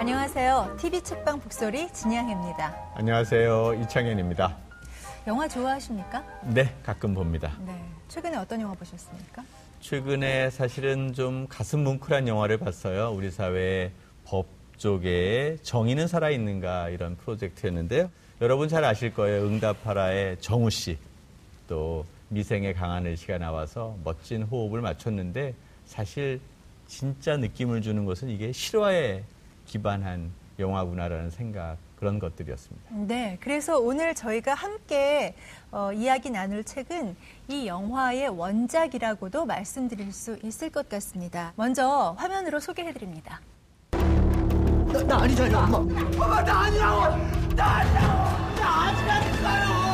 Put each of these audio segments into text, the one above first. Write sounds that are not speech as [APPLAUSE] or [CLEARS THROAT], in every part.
안녕하세요. TV 책방 북소리 진양입니다. 안녕하세요. 이창현입니다. 영화 좋아하십니까? 네, 가끔 봅니다. 네. 최근에 어떤 영화 보셨습니까? 최근에 사실은 좀 가슴 뭉클한 영화를 봤어요. 우리 사회 법 쪽에 정의는 살아있는가 이런 프로젝트였는데요. 여러분 잘 아실 거예요. 응답하라의 정우 씨. 또 미생의 강하늘 씨가 나와서 멋진 호흡을 맞췄는데 사실 진짜 느낌을 주는 것은 이게 실화에 기반한 영화구나라는 생각 그런 것들이었습니다. 네, 그래서 오늘 저희가 함께 어, 이야기 나눌 책은 이 영화의 원작이라고도 말씀드릴 수 있을 것 같습니다. 먼저 화면으로 소개해드립니다. 나, 나 아니잖아, 엄마. 엄마, 나 아니라고! 나 아니라고! 나 아니라니까요!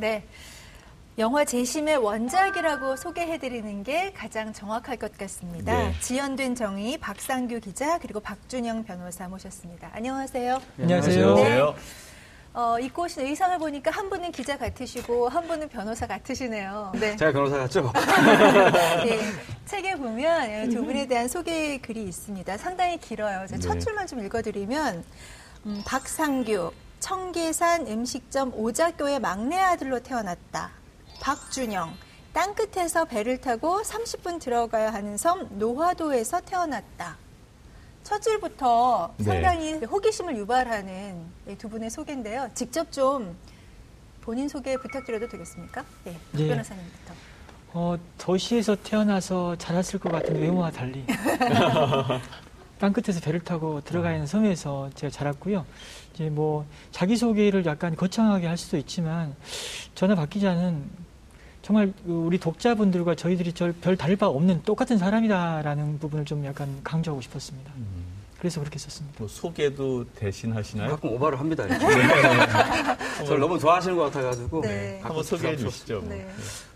네. 영화 재심의 원작이라고 소개해드리는 게 가장 정확할 것 같습니다. 네. 지연된 정의 박상규 기자 그리고 박준영 변호사 모셨습니다. 안녕하세요. 안녕하세요. 네. 어, 입고 오신 의상을 보니까 한 분은 기자 같으시고 한 분은 변호사 같으시네요. 네. 제가 변호사 같죠? [LAUGHS] 네, 책에 보면 두 분에 대한 소개 글이 있습니다. 상당히 길어요. 제가 첫 네. 줄만 좀 읽어드리면 음, 박상규 청계산 음식점 오작교의 막내 아들로 태어났다. 박준영 땅끝에서 배를 타고 30분 들어가야 하는 섬 노화도에서 태어났다. 첫 줄부터 네. 상당히 호기심을 유발하는 이두 분의 소개인데요. 직접 좀 본인 소개 부탁드려도 되겠습니까? 네, 박 네. 변호사님부터. 어, 도시에서 태어나서 자랐을 것 같은 외모와 달리 [LAUGHS] 땅끝에서 배를 타고 들어가 있는 섬에서 제가 자랐고요. 이제 뭐 자기 소개를 약간 거창하게 할 수도 있지만 박 기자는 정말 그 우리 독자분들과 저희들이 절- 별 다를 바 없는 똑같은 사람이다라는 부분을 좀 약간 강조하고 싶었습니다. 그래서 그렇게 썼습니다. 뭐 소개도 대신 하시나요? 가끔 오바를 합니다. 이렇게. [LAUGHS] 저를 너무 좋아하시는 것 같아가지고. 네. 가끔 한번 소개해 주시죠. 뭐. 네.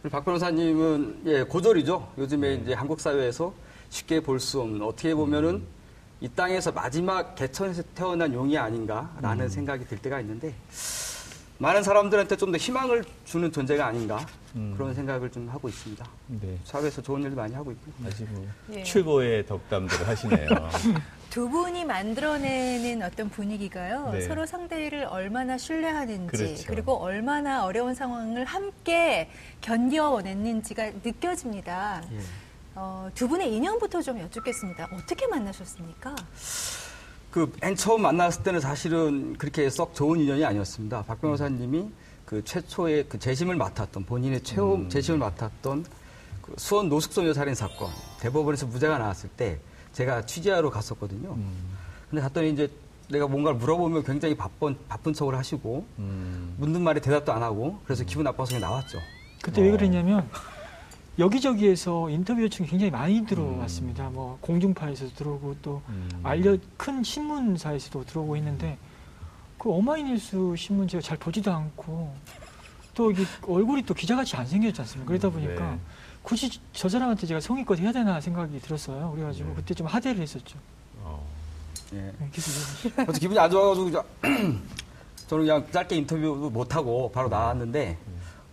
우리 박 변호사님은 예, 고졸이죠. 요즘에 이제 한국 사회에서 쉽게 볼 수 없는 어떻게 보면은 이 땅에서 마지막 개천에서 태어난 용이 아닌가라는 생각이 들 때가 있는데 많은 사람들한테 좀 더 희망을 주는 존재가 아닌가 음. 그런 생각을 좀 하고 있습니다. 네. 사회에서 좋은 일도 많이 하고 있고. 아주 뭐 예. 최고의 덕담들을 하시네요. [LAUGHS] 두 분이 만들어내는 어떤 분위기가요. 네. 서로 상대를 얼마나 신뢰하는지 그렇죠. 그리고 얼마나 어려운 상황을 함께 견뎌냈는지가 느껴집니다. 예. 어, 두 분의 인연부터 좀 여쭙겠습니다. 어떻게 만나셨습니까? 그 맨 처음 만났을 때는 사실은 그렇게 썩 좋은 인연이 아니었습니다. 박 변호사님이 그 최초의 그 재심을 맡았던 본인의 최후 음. 재심을 맡았던 그 수원 노숙소녀 살인 사건 대법원에서 무죄가 나왔을 때 제가 취재하러 갔었거든요. 음. 근데 갔더니 이제 내가 뭔가를 물어보면 굉장히 바쁜 바쁜 척을 하시고 음. 묻는 말에 대답도 안 하고 그래서 기분 나빠서 그냥 나왔죠. 그때 왜 어. 그랬냐면 여기저기에서 인터뷰 요청이 굉장히 많이 들어왔습니다. 뭐 공중파에서도 들어오고 또 음. 알려 큰 신문사에서도 들어오고 했는데 그 어마이뉴스 신문 제가 잘 보지도 않고 또 이게 얼굴이 또 기자같이 안 생겼지 않습니까? 그러다 보니까 네. 굳이 저 사람한테 제가 성의껏 해야 되나 생각이 들었어요. 그래가지고 네. 그때 좀 하대를 했었죠. 어. 예. 네, 기분이 안 좋아가지고 저- [CLEARS THROAT] 저는 그냥 짧게 인터뷰도 못하고 바로 나왔는데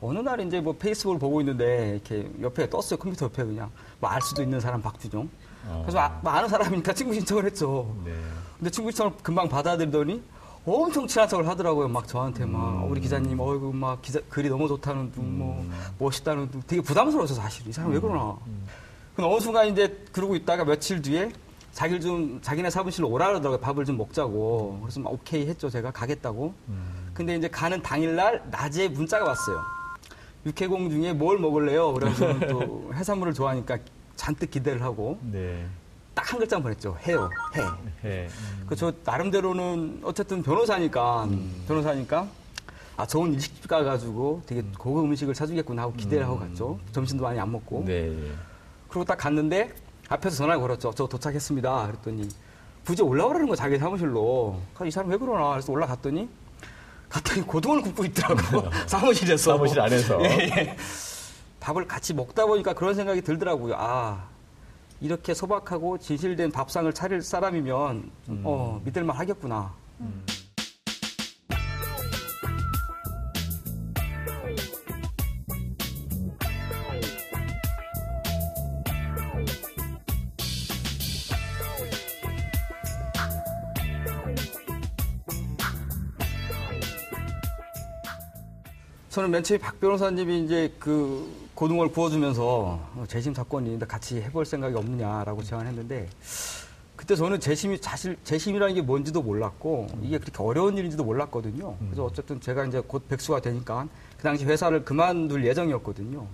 어느 날 이제 뭐 페이스북을 보고 있는데 이렇게 옆에 떴어요 컴퓨터 옆에 그냥 뭐 알 수도 있는 사람 박주정 어. 그래서 아, 뭐 아는 사람이니까 친구 신청을 했죠 네. 근데 친구 신청을 금방 받아들더니 엄청 친한 척을 하더라고요 막 저한테 막 음. 우리 기자님 어이구 막 기자 글이 너무 좋다는 둥뭐 음. 멋있다는 둥 되게 부담스러워서 사실 이 사람 왜 그러나 음. 근데 어느 순간 이제 그러고 있다가 며칠 뒤에 자기를 좀 자기네 사무실로 오라 그러더라고요. 밥을 좀 먹자고. 그래서 막 오케이 했죠. 제가 가겠다고. 음. 근데 이제 가는 당일날 낮에 문자가 왔어요. 육해공 중에 뭘 먹을래요? 그래서 또 [LAUGHS] 해산물을 좋아하니까 잔뜩 기대를 하고 네. 딱 한 글자 보냈죠. 해요. 해. 해. 음. 그저 나름대로는 어쨌든 변호사니까 변호사니까 아 좋은 일식집 가가지고 되게 고급 음식을 사주겠구나 하고 기대를 하고 갔죠. 점심도 많이 안 먹고. 네. 그리고 딱 갔는데 앞에서 전화를 걸었죠. 저 도착했습니다. 그랬더니 굳이 올라오라는 거 자기 사무실로. 아, 이 사람 왜 그러나? 그래서 올라갔더니 갔더니 고등어를 굽고 있더라고 [LAUGHS] 사무실에서. 사무실 안에서. 예, 예. 밥을 같이 먹다 보니까 그런 생각이 들더라고요. 아 이렇게 소박하고 진실된 밥상을 차릴 사람이면 음. 어 믿을만 하겠구나. 저는 맨 처음에 박 변호사님이 이제 그 고등어를 구워주면서 어, 재심 사건인데 같이 해볼 생각이 없느냐라고 제안했는데 그때 저는 재심이 사실 재심이라는 게 뭔지도 몰랐고 이게 그렇게 어려운 일인지도 몰랐거든요. 그래서 어쨌든 제가 이제 곧 백수가 되니까 그 당시 회사를 그만둘 예정이었거든요.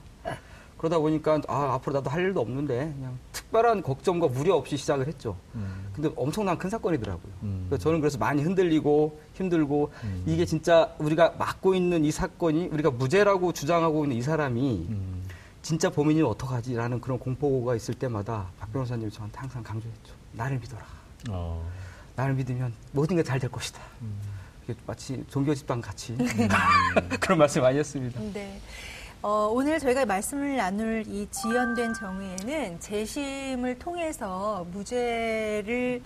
그러다 보니까 아 앞으로 나도 할 일도 없는데 그냥 특별한 걱정과 무려 없이 시작을 했죠. 음. 근데 엄청난 큰 사건이더라고요. 음. 그래서 저는 그래서 많이 흔들리고 힘들고 음. 이게 진짜 우리가 맡고 있는 이 사건이 우리가 무죄라고 주장하고 있는 이 사람이 음. 진짜 범인이면 어떡하지라는 그런 공포가 있을 때마다 박 변호사님이 저한테 항상 강조했죠. 나를 믿어라. 어. 나를 믿으면 모든 게 잘 될 것이다. 음. 마치 종교 집단 같이 [LAUGHS] 그런 말씀 많이 했습니다. 네. 어, 오늘 저희가 말씀을 나눌 이 지연된 정의에는 재심을 통해서 무죄를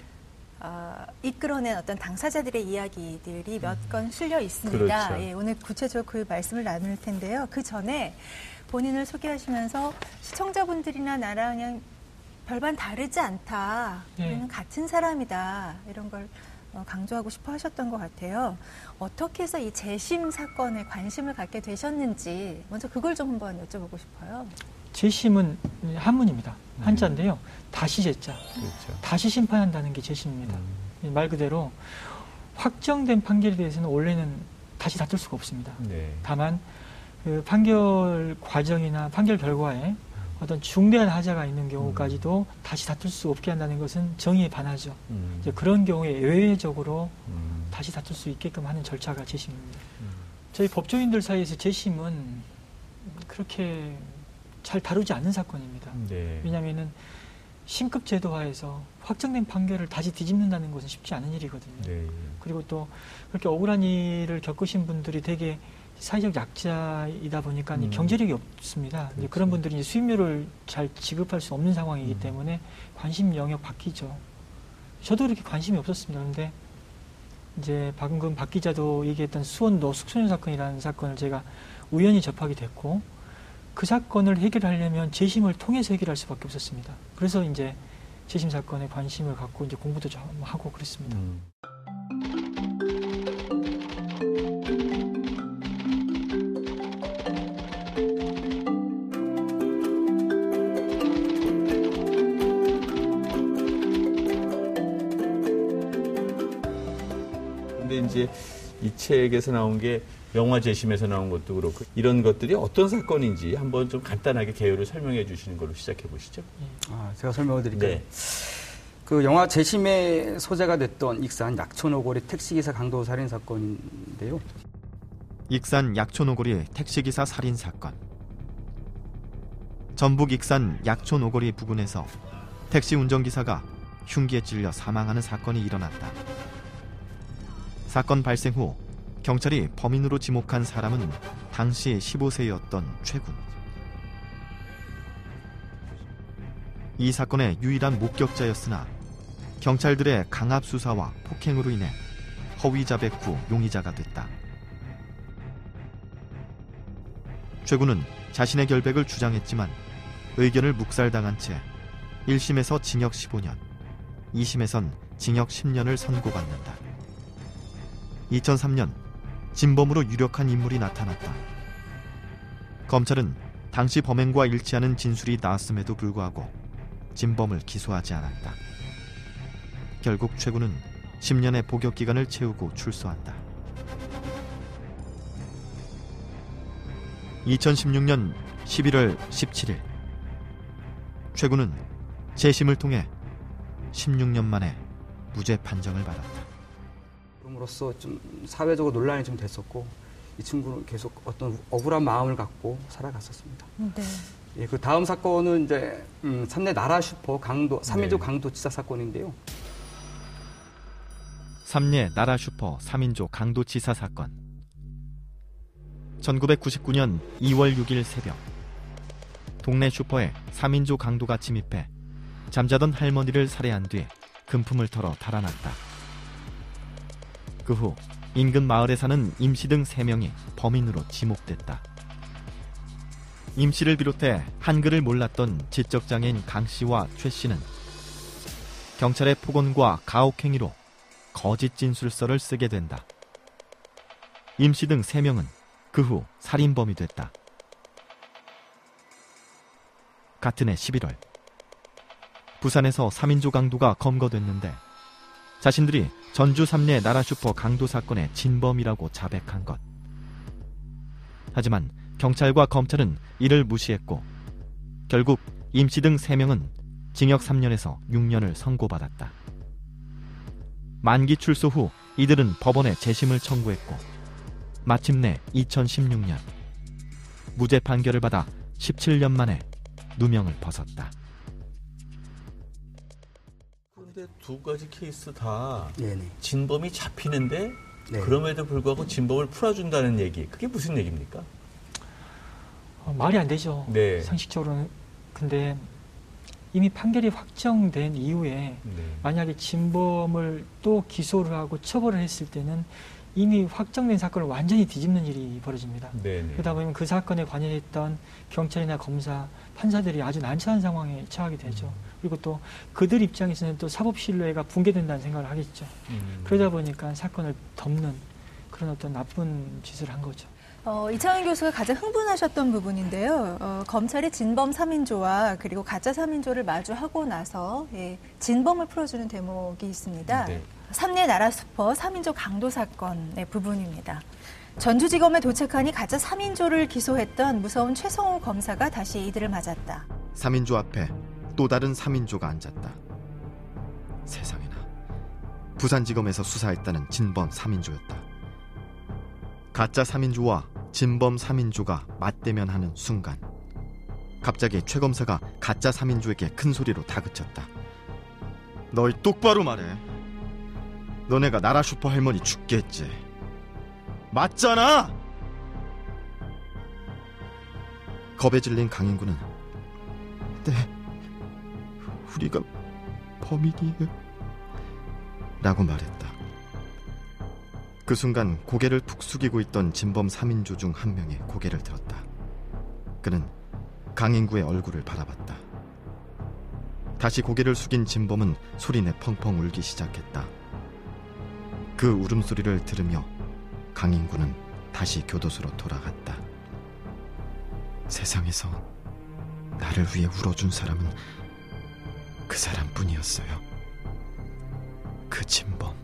어, 이끌어낸 어떤 당사자들의 이야기들이 몇 건 실려 있습니다. 그렇죠. 예, 오늘 구체적으로 그 말씀을 나눌 텐데요. 그 전에 본인을 소개하시면서 시청자분들이나 나랑 그냥 별반 다르지 않다. 네. 우리는 같은 사람이다. 이런 걸 어, 강조하고 싶어 하셨던 것 같아요. 어떻게 해서 이 재심 사건에 관심을 갖게 되셨는지 먼저 그걸 좀 한번 여쭤보고 싶어요. 재심은 한문입니다. 한자인데요. 다시 제자. 그렇죠. 다시 심판한다는 게 재심입니다. 음. 말 그대로 확정된 판결에 대해서는 원래는 다시 다툴 수가 없습니다. 네. 다만 그 판결 과정이나 판결 결과에 어떤 중대한 하자가 있는 경우까지도 다시 다툴 수 없게 한다는 것은 정의에 반하죠. 음. 이제 그런 경우에 예외적으로 음. 다시 다툴 수 있게끔 하는 절차가 재심입니다. 음. 저희 법조인들 사이에서 재심은 그렇게 잘 다루지 않는 사건입니다. 네. 왜냐하면은 신급 제도화에서 확정된 판결을 다시 뒤집는다는 것은 쉽지 않은 일이거든요. 네. 그리고 또 그렇게 억울한 일을 겪으신 분들이 되게 사회적 약자이다 보니까 이 음. 경제력이 없습니다. 그렇죠. 그런 분들이 수입료를 잘 지급할 수 없는 상황이기 음. 때문에 관심 영역 바뀌죠. 저도 이렇게 관심이 없었습니다. 그런데 이제 방금 박 기자도 얘기했던 수원 노숙소년 사건이라는 사건을 제가 우연히 접하게 됐고 그 사건을 해결하려면 재심을 통해서 해결할 수밖에 없었습니다. 그래서 이제 재심 사건에 관심을 갖고 이제 공부도 좀 하고 그랬습니다. 음. 이제 이 책에서 나온 게 영화 재심에서 나온 것도 그렇고 이런 것들이 어떤 사건인지 한번 좀 간단하게 개요를 설명해 주시는 걸로 시작해 보시죠. 아, 제가 설명을 드릴까요? 네. 그 영화 재심의 소재가 됐던 익산 약촌오거리 택시기사 강도 살인 사건인데요. 익산 약촌오거리 택시기사 살인 사건. 전북 익산 약촌오거리 부근에서 택시 운전기사가 흉기에 찔려 사망하는 사건이 일어났다. 사건 발생 후 경찰이 범인으로 지목한 사람은 당시 15세였던 최군. 이 사건의 유일한 목격자였으나 경찰들의 강압 수사와 폭행으로 인해 허위 자 백 후 용의자가 됐다. 최군은 자신의 결백을 주장했지만 의견을 묵살당한 채 1심에서 징역 15년, 2심에선 징역 10년을 선고받는다. 2003년 진범으로 유력한 인물이 나타났다. 검찰은 당시 범행과 일치하는 진술이 나왔음에도 불구하고 진범을 기소하지 않았다. 결국 최군은 10년의 복역 기간을 채우고 출소한다. 2016년 11월 17일 최군은 재심을 통해 16년 만에 무죄 판정을 받았다. 그럼으로써 좀 사회적으로 논란이 좀 됐었고 이 친구는 계속 어떤 억울한 마음을 갖고 살아갔었습니다. 네. 예, 그 다음 사건은 이제 음, 삼례 나라 슈퍼 강도 삼인조 네. 강도 치사 사건인데요. 삼례 나라 슈퍼 3인조 강도 치사 사건 1999년 2월 6일 새벽 동네 슈퍼에 3인조 강도가 침입해 잠자던 할머니를 살해한 뒤 금품을 털어 달아났다. 그 후 인근 마을에 사는 임씨 등 3명이 범인으로 지목됐다. 임씨를 비롯해 한글을 몰랐던 지적장애인 강씨와 최씨는 경찰의 폭언과 가혹행위로 거짓 진술서를 쓰게 된다. 임씨 등 3명은 그 후 살인범이 됐다. 같은 해 11월 부산에서 3인조 강도가 검거됐는데 자신들이 전주 삼례 나라 슈퍼 강도 사건의 진범이라고 자백한 것. 하지만 경찰과 검찰은 이를 무시했고 결국 임씨 등 3명은 징역 3년에서 6년을 선고받았다. 만기 출소 후 이들은 법원에 재심을 청구했고 마침내 2016년 무죄 판결을 받아 17년 만에 누명을 벗었다. 그런데 두 가지 케이스 다 네네. 진범이 잡히는데 네. 그럼에도 불구하고 진범을 풀어준다는 얘기. 그게 무슨 얘기입니까? 어, 말이 안 되죠. 네. 상식적으로는. 근데 이미 판결이 확정된 이후에 네. 만약에 진범을 또 기소를 하고 처벌을 했을 때는 이미 확정된 사건을 완전히 뒤집는 일이 벌어집니다. 네네. 그러다 보면 그 사건에 관여했던 경찰이나 검사, 판사들이 아주 난처한 상황에 처하게 되죠. 그리고 또 그들 입장에서는 또 사법 신뢰가 붕괴된다는 생각을 하겠죠. 음. 그러다 보니까 사건을 덮는 그런 어떤 나쁜 짓을 한 거죠. 어, 이창현 교수가 가장 흥분하셨던 부분인데요. 어, 검찰이 진범 3인조와 그리고 가짜 3인조를 마주하고 나서 예, 진범을 풀어주는 대목이 있습니다. 네. 삼례 나라 슈퍼 3인조 강도 사건의 부분입니다. 전주지검에 도착하니 가짜 3인조를 기소했던 무서운 최성호 검사가 다시 이들을 맞았다. 3인조 앞에 또 다른 3인조가 앉았다. 세상에나. 부산지검에서 수사했다는 진범 3인조였다. 가짜 3인조와 진범 3인조가 맞대면하는 순간 갑자기 최 검사가 가짜 3인조에게 큰 소리로 다그쳤다. 너희 똑바로 말해. 너네가 나라 슈퍼 할머니 죽게 했지. 맞잖아! 겁에 질린 강인구는 네, 우리가 범인이에요. 라고 말했다. 그 순간 고개를 푹 숙이고 있던 진범 3인조 중 한 명이 고개를 들었다. 그는 강인구의 얼굴을 바라봤다. 다시 고개를 숙인 진범은 소리내 펑펑 울기 시작했다. 그 울음소리를 들으며 강인구는 다시 교도소로 돌아갔다. 세상에서 나를 위해 울어준 사람은 그 사람뿐이었어요. 그 진범.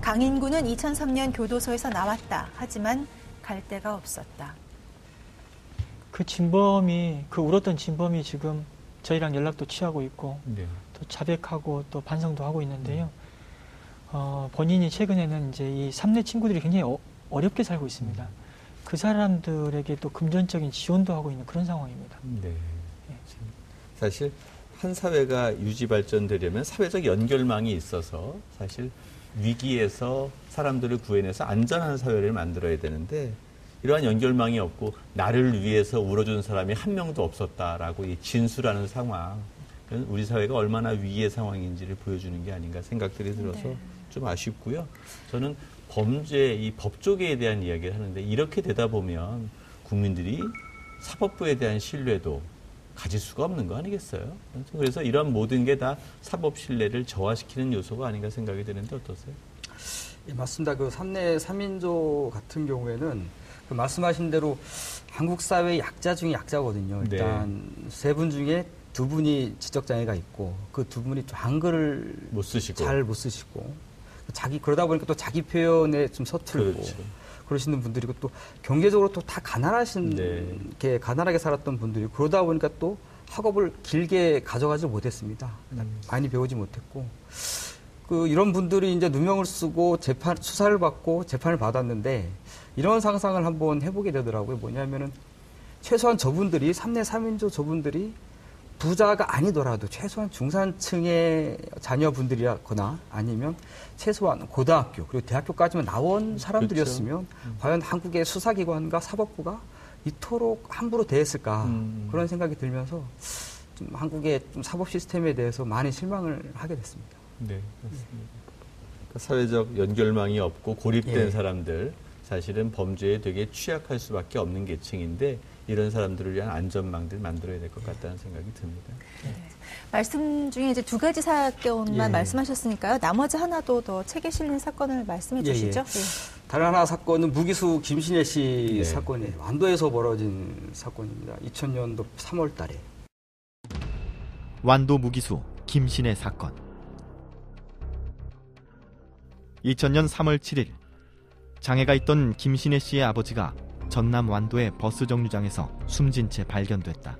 강인구는 2003년 교도소에서 나왔다. 하지만 갈 데가 없었다. 그 진범이 그 울었던 진범이 지금 저희랑 연락도 취하고 있고 네. 또 자백하고 또 반성도 하고 있는데요. 어, 본인이 최근에는 이제 이 삼내 친구들이 굉장히 어, 어렵게 살고 있습니다. 그 사람들에게 또 금전적인 지원도 하고 있는 그런 상황입니다. 네. 사실 한 사회가 유지 발전되려면 사회적 연결망이 있어서 사실 위기에서 사람들을 구해내서 안전한 사회를 만들어야 되는데 이러한 연결망이 없고 나를 위해서 울어준 사람이 한 명도 없었다라고 이 진술하는 상황 우리 사회가 얼마나 위기의 상황인지를 보여주는 게 아닌가 생각들이 들어서 네. 좀 아쉽고요. 저는 범죄 이 법조계에 대한 이야기를 하는데 이렇게 되다 보면 국민들이 사법부에 대한 신뢰도 가질 수가 없는 거 아니겠어요? 그래서 이런 모든 게 다 사법 신뢰를 저하시키는 요소가 아닌가 생각이 드는데 어떠세요? 예, 맞습니다. 그 삼내 3인조 같은 경우에는 그 말씀하신 대로 한국 사회의 약자 중에 약자거든요. 네. 일단 세분 중에 두 분이 지적 장애가 있고 그 두 분이 또 한글을 못 쓰시고 잘 못 쓰시고 자기 그러다 보니까 또 자기 표현에 좀 서툴고 그렇죠. 그러시는 분들이고 또 경제적으로 또 다 가난하신 네. 게 가난하게 살았던 분들이 그러다 보니까 또 학업을 길게 가져가지 못했습니다. 많이 배우지 못했고 그 이런 분들이 이제 누명을 쓰고 재판 수사를 받고 재판을 받았는데 이런 상상을 한번 해보게 되더라고요. 뭐냐면은 최소한 저분들이 3내 3인조 저분들이 부자가 아니더라도 최소한 중산층의 자녀분들이거나 아니면 최소한 고등학교 그리고 대학교까지만 나온 사람들이었으면 과연 한국의 수사기관과 사법부가 이토록 함부로 대했을까 음. 그런 생각이 들면서 좀 한국의 좀 사법 시스템에 대해서 많이 실망을 하게 됐습니다. 네, 그렇습니다. 그러니까 사회적 연결망이 없고 고립된 예. 사람들, 사실은 범죄에 되게 취약할 수밖에 없는 계층인데 이런 사람들을 위한 안전망들 만들어야 될 것 같다는 생각이 듭니다. 말씀 중에 이제 두 가지 사건만 예. 말씀하셨으니까요. 나머지 하나도 더 책에 실린 사건을 말씀해 예, 예. 주시죠. 다른 하나 사건은 무기수 김신혜 씨 네. 사건이에요. 완도에서 벌어진 사건입니다. 2000년도 3월 달에. 완도 무기수 김신의 사건. 2000년 3월 7일 장애가 있던 김신혜 씨의 아버지가 전남 완도의 버스 정류장에서 숨진 채 발견됐다.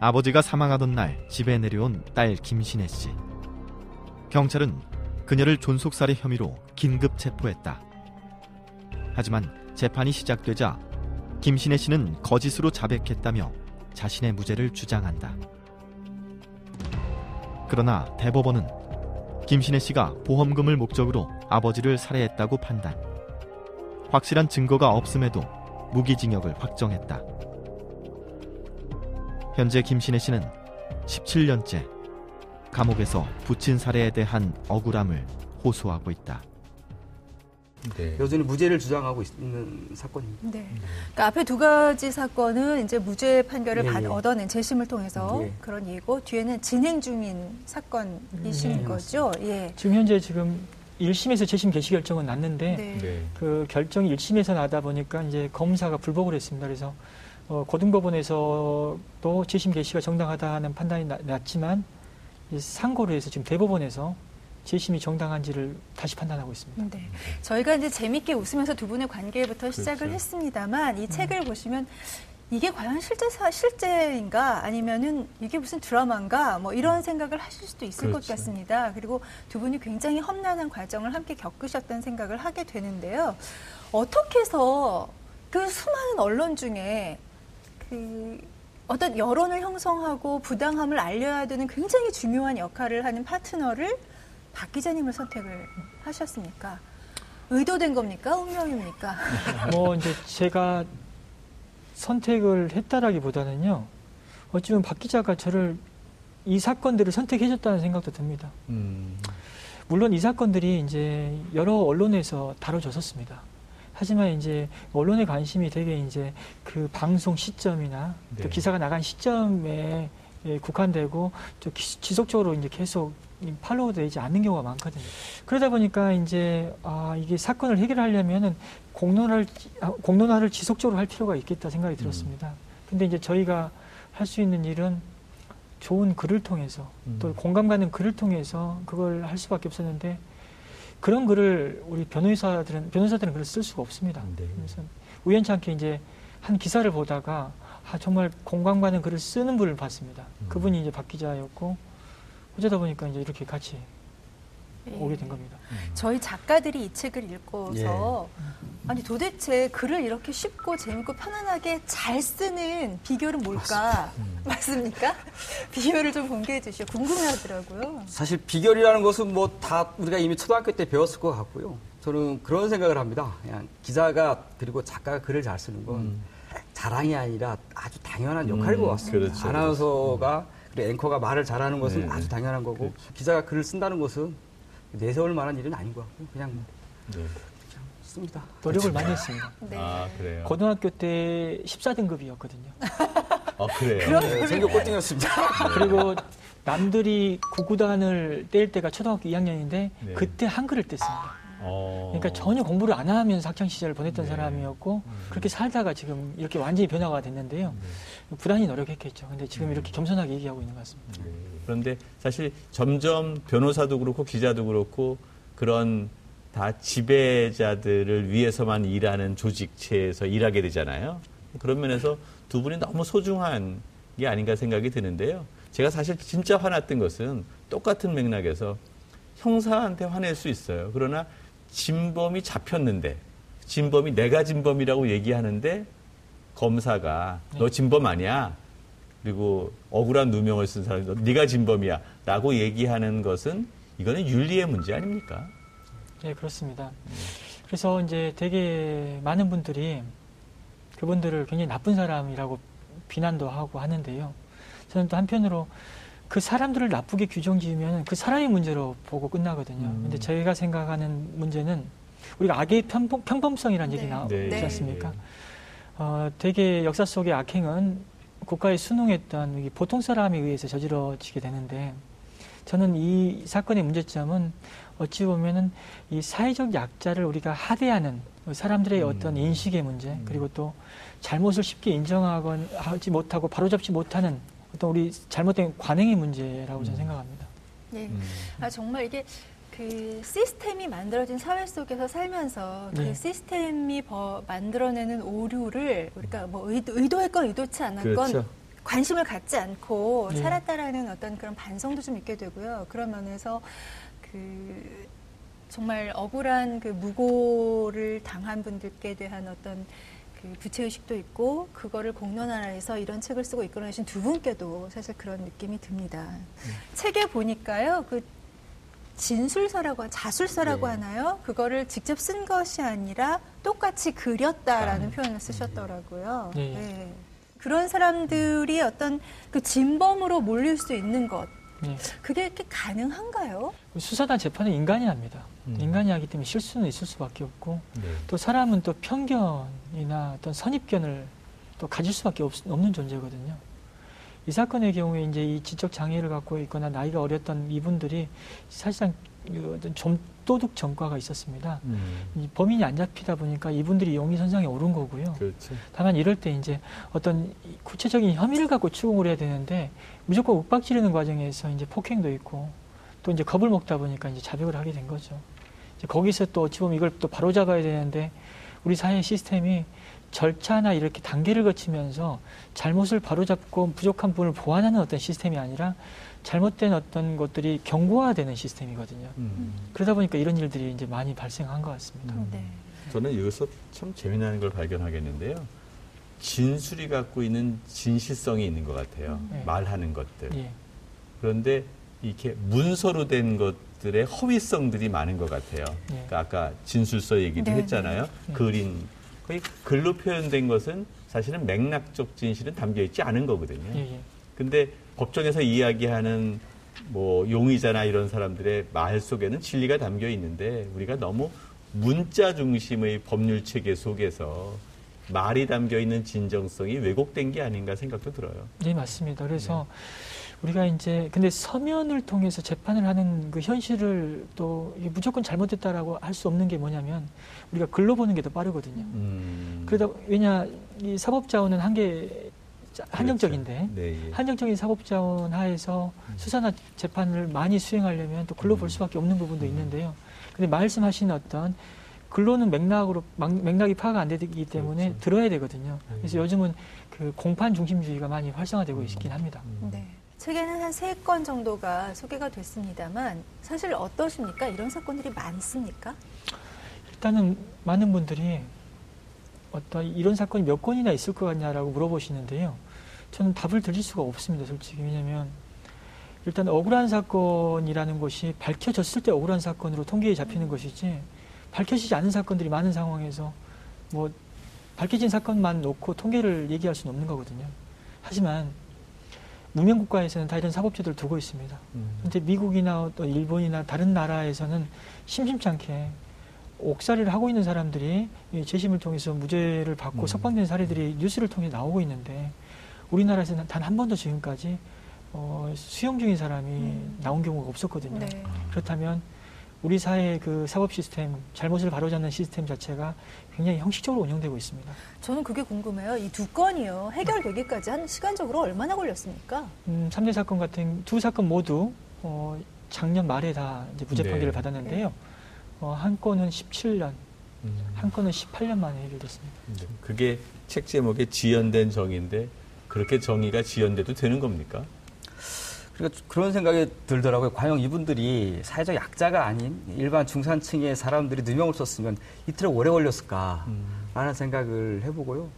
아버지가 사망하던 날 집에 내려온 딸 김신혜 씨. 경찰은 그녀를 존속살해 혐의로 긴급 체포했다. 하지만 재판이 시작되자 김신혜 씨는 거짓으로 자백했다며 자신의 무죄를 주장한다. 그러나 대법원은 김신혜 씨가 보험금을 목적으로 아버지를 살해했다고 판단. 확실한 증거가 없음에도 무기징역을 확정했다. 현재 김신혜 씨는 17년째 감옥에서 부친 살해에 대한 억울함을 호소하고 있다. 네. 여전히 무죄를 주장하고 있는 사건입니다. 네. 그러니까 앞에 두 가지 사건은 이제 무죄 판결을 예, 받- 예. 얻어낸 재심을 통해서 예. 그런 얘기고 뒤에는 진행 중인 사건이신 네, 거죠. 예. 지금 현재 지금 1심에서 재심 개시 결정은 났는데 네. 네. 그 결정이 1심에서 나다 보니까 이제 검사가 불복을 했습니다. 그래서 어, 고등법원에서도 재심 개시가 정당하다는 판단이 나- 났지만 이 상고를 해서 지금 대법원에서 재심이 정당한지를 다시 판단하고 있습니다. 네. 저희가 이제 재밌게 웃으면서 두 분의 관계부터 시작을 그렇죠. 했습니다만 이 책을 보시면 이게 과연 실제 사, 실제인가 아니면은 이게 무슨 드라마인가 뭐 이런 생각을 하실 수도 있을 것 그렇죠. 같습니다. 그리고 두 분이 굉장히 험난한 과정을 함께 겪으셨다는 생각을 하게 되는데요. 어떻게 해서 그 수많은 언론 중에 그 어떤 여론을 형성하고 부당함을 알려야 되는 굉장히 중요한 역할을 하는 파트너를 박 기자님을 선택을 하셨습니까? 의도된 겁니까? 운명입니까? 뭐 이제 제가 선택을 했다라기보다는요. 어찌보면 박 기자가 저를 이 사건들을 선택해줬다는 생각도 듭니다. 음, 물론 이 사건들이 이제 여러 언론에서 다뤄졌었습니다. 하지만 이제 언론의 관심이 되게 이제 그 방송 시점이나 네. 또 기사가 나간 시점에 예, 국한되고 또 기- 지속적으로 이제 계속 이 팔로우 되지 않는 경우가 많거든요. 그러다 보니까 이제 아 이게 사건을 해결하려면은 공론화를 아, 공론화를 지속적으로 할 필요가 있겠다 생각이 들었습니다. 근데 이제 저희가 할 수 있는 일은 좋은 글을 통해서 또 음. 공감 가는 글을 통해서 그걸 할 수밖에 없었는데 그런 글을 우리 변호사들은 변호사들은 글을 쓸 수가 없습니다. 네. 그래서 우연찮게 이제 한 기사를 보다가 아, 정말 공감 가는 글을 쓰는 분을 봤습니다. 음. 그분이 이제 박 기자였고 어쩌다 보니까 이제 이렇게 같이 예. 오게 된 겁니다. 저희 작가들이 이 책을 읽고서 아니 도대체 글을 이렇게 쉽고 재밌고 편안하게 잘 쓰는 비결은 뭘까? 맞습니까? [LAUGHS] 비결을 좀 공개해 주시오. 궁금해하더라고요. 사실 비결이라는 것은 뭐 다 우리가 이미 초등학교 때 배웠을 것 같고요. 저는 그런 생각을 합니다. 그냥 기자가 그리고 작가가 글을 잘 쓰는 건 자랑이 아니라 아주 당연한 역할인 음, 것 같습니다. 그렇죠, 아나운서가 그리고 앵커가 말을 잘하는 것은 네, 아주 네. 당연한 거고 기자가 글을 쓴다는 것은 내세울 만한 일은 아닌 것 같고 그냥 뭐 네. 씁니다. 노력을 많이 했습니다. [LAUGHS] 네. 아, 그래요. 고등학교 때 14등급이었거든요. [LAUGHS] 아, 그래요. 네, 전교 꼴등이었습니다. [LAUGHS] 그리고 남들이 구구단을 뗄 때가 초등학교 2학년인데 네. 그때 한글을 뗐습니다. 어. 그러니까 전혀 공부를 안 하면서 학창 시절을 보냈던 네. 사람이었고 음. 그렇게 살다가 지금 이렇게 완전히 변화가 됐는데요. 네. 부단히 노력했겠죠. 근데 지금 이렇게 겸손하게 얘기하고 있는 것 같습니다. 네. 그런데 사실 점점 변호사도 그렇고 기자도 그렇고 그런 다 지배자들을 위해서만 일하는 조직체에서 일하게 되잖아요. 그런 면에서 두 분이 너무 소중한 게 아닌가 생각이 드는데요. 제가 사실 진짜 화났던 것은 똑같은 맥락에서 형사한테 화낼 수 있어요. 그러나 진범이 잡혔는데 진범이 내가 진범이라고 얘기하는데 검사가 너 진범 아니야. 그리고 억울한 누명을 쓴 사람이 너 네가 진범이야. 라고 얘기하는 것은 이거는 윤리의 문제 아닙니까? 네, 그렇습니다. 그래서 이제 되게 많은 분들이 그분들을 굉장히 나쁜 사람이라고 비난도 하고 하는데요. 저는 또 한편으로 그 사람들을 나쁘게 규정 지으면 그 사람의 문제로 보고 끝나거든요. 음. 근데 저희가 생각하는 문제는 우리가 악의 평범, 평범성이라는 얘기 네. 나오지 네. 않습니까? 어, 되게 역사 속의 악행은 국가에 순응했던 이 보통 사람에 의해서 저지러지게 되는데 저는 이 사건의 문제점은 어찌 보면은 이 사회적 약자를 우리가 하대하는 사람들의 음. 어떤 인식의 문제 그리고 또 잘못을 쉽게 인정하건 하지 못하고 바로잡지 못하는 어떤 우리 잘못된 관행의 문제라고 저는 생각합니다. 네. 음. 아, 정말 이게 그 시스템이 만들어진 사회 속에서 살면서 그 네. 시스템이 버- 만들어내는 오류를 우리가 뭐 의도, 의도 했건 의도치 않았건 그렇죠. 관심을 갖지 않고 네. 살았다라는 어떤 그런 반성도 좀 있게 되고요. 그런 면에서 그 정말 억울한 그 무고를 당한 분들께 대한 어떤 그 부채의식도 있고 그거를 공론화해서 이런 책을 쓰고 이끌어내신 두 분께도 사실 그런 느낌이 듭니다. 책에 보니까요, 그 진술서라고 하- 자술서라고 네. 하나요? 그거를 직접 쓴 것이 아니라 똑같이 그렸다라는 표현을 쓰셨더라고요. 네. 네. 그런 사람들이 어떤 그 진범으로 몰릴 수 있는 것, 네. 그게 이렇게 가능한가요? 수사단 재판은 인간이 합니다. 음. 인간이 하기 때문에 실수는 있을 수밖에 없고 네. 또 사람은 또 편견이나 어떤 선입견을 또 가질 수밖에 없, 는 존재거든요. 이 사건의 경우에 이제 이 지적 장애를 갖고 있거나 나이가 어렸던 이분들이 사실상 그 어떤 좀도둑 전과가 있었습니다. 음. 이 범인이 안 잡히다 보니까 이분들이 용의 선상에 오른 거고요. 그렇죠. 다만 이럴 때 이제 어떤 이 구체적인 혐의를 갖고 추궁을 해야 되는데 무조건 윽박 지르는 과정에서 이제 폭행도 있고 또 이제 겁을 먹다 보니까 이제 자백을 하게 된 거죠. 이제 거기서 또 어찌 보면 이걸 또 바로 잡아야 되는데 우리 사회 시스템이 절차나 이렇게 단계를 거치면서 잘못을 바로잡고 부족한 부분을 보완하는 어떤 시스템이 아니라 잘못된 어떤 것들이 경고화되는 시스템이거든요. 음. 그러다 보니까 이런 일들이 이제 많이 발생한 것 같습니다. 음. 네. 저는 여기서 참 재미나는 걸 발견하겠는데요. 진술이 갖고 있는 진실성이 있는 것 같아요. 네. 말하는 것들. 예. 그런데 이렇게 문서로 된 것들의 허위성들이 많은 것 같아요. 예. 그러니까 아까 진술서 얘기도 네, 했잖아요. 네. 그린 거의 글로 표현된 것은 사실은 맥락적 진실은 담겨 있지 않은 거거든요. 예, 예. 근데 법정에서 이야기하는 뭐 용의자나 이런 사람들의 말 속에는 진리가 담겨 있는데 우리가 너무 문자 중심의 법률 체계 속에서 말이 담겨 있는 진정성이 왜곡된 게 아닌가 생각도 들어요. 네, 맞습니다. 그래서 네. 우리가 이제 근데 서면을 통해서 재판을 하는 그 현실을 또 무조건 잘못됐다라고 할 수 없는 게 뭐냐면 우리가 글로 보는 게 더 빠르거든요. 음. 그러다 왜냐 이 사법 자원은 한계 한정적인데 그렇죠. 네, 예. 한정적인 사법 자원 하에서 수사나 재판을 많이 수행하려면 또 글로 볼 음. 수밖에 없는 부분도 있는데요. 근데 말씀하신 어떤 글로는 맥락으로 막- 맥락이 파악이 안 되기 때문에 그렇죠. 들어야 되거든요. 그래서 음. 요즘은 그 공판 중심주의가 많이 활성화되고 있긴 합니다. 음. 네. 책에는 한 세 건 정도가 소개가 됐습니다만 사실 어떠십니까? 이런 사건들이 많습니까? 일단은 많은 분들이 어떤 이런 사건이 몇 건이나 있을 것 같냐라고 물어보시는데요. 저는 답을 드릴 수가 없습니다, 솔직히. 왜냐하면 일단 억울한 사건이라는 것이 밝혀졌을 때 억울한 사건으로 통계에 잡히는 것이지 밝혀지지 않은 사건들이 많은 상황에서 뭐 밝혀진 사건만 놓고 통계를 얘기할 수는 없는 거거든요. 하지만 무명 국가에서는 다 이런 사법제도를 두고 있습니다. 음. 근데 미국이나 또 일본이나 다른 나라에서는 심심치 않게 옥살이를 하고 있는 사람들이 이 재심을 통해서 무죄를 받고 음. 석방된 사례들이 뉴스를 통해 나오고 있는데 우리나라에서는 단 한 번도 지금까지 어, 수용 중인 사람이 음. 나온 경우가 없었거든요. 네. 그렇다면 우리 사회의 그 사법 시스템, 잘못을 바로잡는 시스템 자체가 굉장히 형식적으로 운영되고 있습니다. 저는 그게 궁금해요. 이 두 건이요. 해결되기까지 한 시간적으로 얼마나 걸렸습니까? 음, 3대 사건 같은 두 사건 모두 어, 작년 말에 다 이제 무죄 네. 판결을 받았는데요. 어, 한 건은 17년, 음. 한 건은 18년 만에 해결됐습니다. 네. 그게 책 제목에 지연된 정인데 그렇게 정의가 지연돼도 되는 겁니까? 그러니까 그런 생각이 들더라고요. 과연 이분들이 사회적 약자가 아닌 일반 중산층의 사람들이 누명을 썼으면 이틀에 오래 걸렸을까? 라는 생각을 해보고요.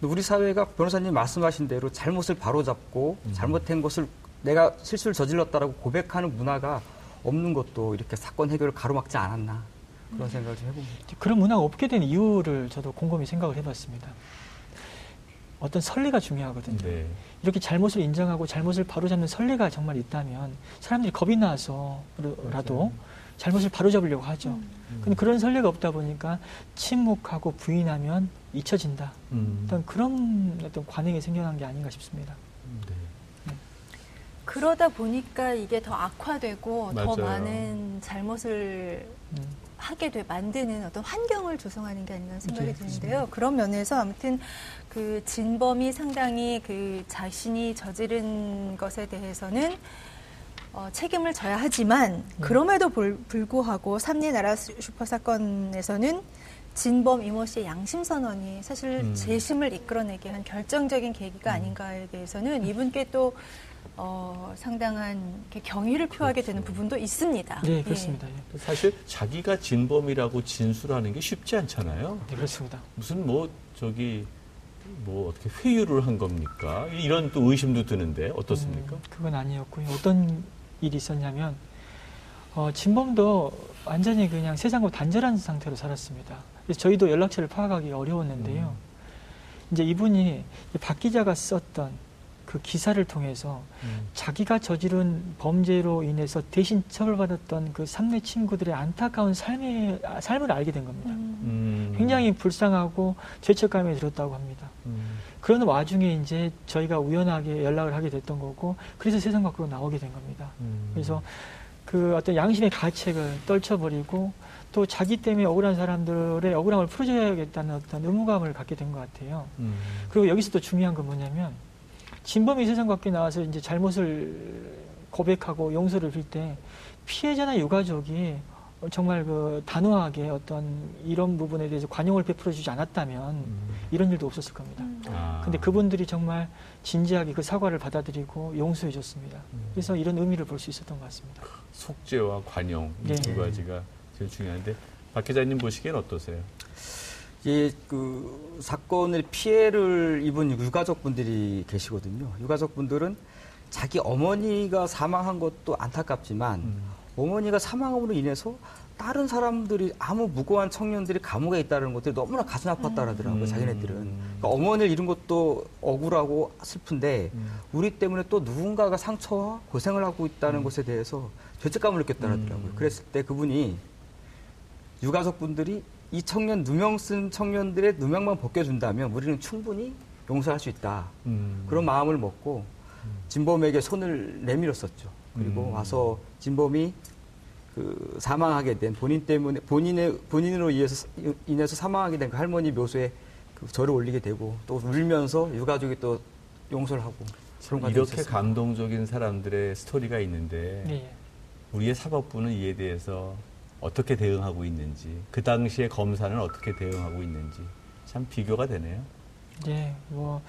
우리 사회가 변호사님 말씀하신 대로 잘못을 바로잡고 잘못된 것을 내가 실수를 저질렀다라고 고백하는 문화가 없는 것도 이렇게 사건 해결을 가로막지 않았나 그런 생각을 좀 해봅니다. 그런 문화가 없게 된 이유를 저도 곰곰이 생각을 해봤습니다. 어떤 선례가 중요하거든요. 네. 이렇게 잘못을 인정하고 잘못을 바로잡는 선례가 정말 있다면 사람들이 겁이 나서라도 잘못을 바로잡으려고 하죠. 근데 그런 선례가 없다 보니까 침묵하고 부인하면 잊혀진다. 음. 어떤 그런 어떤 관행이 생겨난 게 아닌가 싶습니다. 네. 그러다 보니까 이게 더 악화되고 더 맞아요. 많은 잘못을 음. 하게 돼 만드는 어떤 환경을 조성하는 게 아닌가 생각이 네, 드는데요. 그런 면에서 아무튼 그 진범이 상당히 그 자신이 저지른 것에 대해서는 어, 책임을 져야 하지만 그럼에도 불, 불구하고 삼리 나라 슈- 슈퍼 사건에서는 진범 이모 씨의 양심 선언이 사실 음. 재심을 이끌어내게 한 결정적인 계기가 아닌가에 대해서는 이분께 또 어, 상당한 경의를 표하게 되는 부분도 있습니다. 네, 예. 그렇습니다. 예. 사실 자기가 진범이라고 진술하는 게 쉽지 않잖아요. 네, 그렇습니다. 무슨 뭐 저기 뭐 어떻게 회유를 한 겁니까? 이런 또 의심도 드는데 어떻습니까? 음, 그건 아니었고요. 어떤 일이 있었냐면 어, 진범도 완전히 그냥 세상과 단절한 상태로 살았습니다. 그래서 저희도 연락처를 파악하기 어려웠는데요. 이제 이분이 박 기자가 썼던 그 기사를 통해서 음. 자기가 저지른 범죄로 인해서 대신 처벌받았던 그 삼내 친구들의 안타까운 삶의 아, 삶을 알게 된 겁니다. 음. 음. 굉장히 불쌍하고 죄책감이 들었다고 합니다. 음. 그런 와중에 이제 저희가 우연하게 연락을 하게 됐던 거고 그래서 세상 밖으로 나오게 된 겁니다. 음. 그래서 그 어떤 양심의 가책을 떨쳐버리고 또 자기 때문에 억울한 사람들의 억울함을 풀어줘야겠다는 어떤 의무감을 갖게 된 것 같아요. 음. 그리고 여기서 또 중요한 건 뭐냐면 진범이 세상 밖에 나와서 이제 잘못을 고백하고 용서를 빌 때 피해자나 유가족이 정말 그 단호하게 어떤 이런 부분에 대해서 관용을 베풀어 주지 않았다면 음. 이런 일도 없었을 겁니다. 아. 근데 그분들이 정말 진지하게 그 사과를 받아들이고 용서해 줬습니다. 그래서 이런 의미를 볼 수 있었던 것 같습니다. 속죄와 관용 이 네. 두 가지가 제일 중요한데 박 기자님 보시기엔 어떠세요? 예, 그 사건의 피해를 입은 유가족분들이 계시거든요. 유가족분들은 자기 어머니가 사망한 것도 안타깝지만 음. 어머니가 사망함으로 인해서 다른 사람들이 아무 무고한 청년들이 감옥에 있다는 것들이 너무나 가슴 아팠다라더라고요. 음. 자기네들은 그러니까 어머니를 잃은 것도 억울하고 슬픈데 음. 우리 때문에 또 누군가가 상처와 고생을 하고 있다는 것에 대해서 죄책감을 느꼈다라더라고요. 음. 그랬을 때 그분이 유가족분들이 이 청년 누명 쓴 청년들의 누명만 벗겨준다면 우리는 충분히 용서할 수 있다. 음. 그런 마음을 먹고 진범에게 손을 내밀었었죠. 그리고 음. 와서 진범이 그 사망하게 된 본인 때문에 본인의 본인으로 인해서 인해서 사망하게 된 그 할머니 묘소에 그 절을 올리게 되고 또 울면서 유가족이 또 용서를 하고 그런 이렇게 있었습니다. 감동적인 사람들의 스토리가 있는데 네. 우리의 사법부는 이에 대해서 어떻게 대응하고 있는지 그 당시에 검사는 어떻게 대응하고 있는지 참 비교가 되네요. 네, 뭐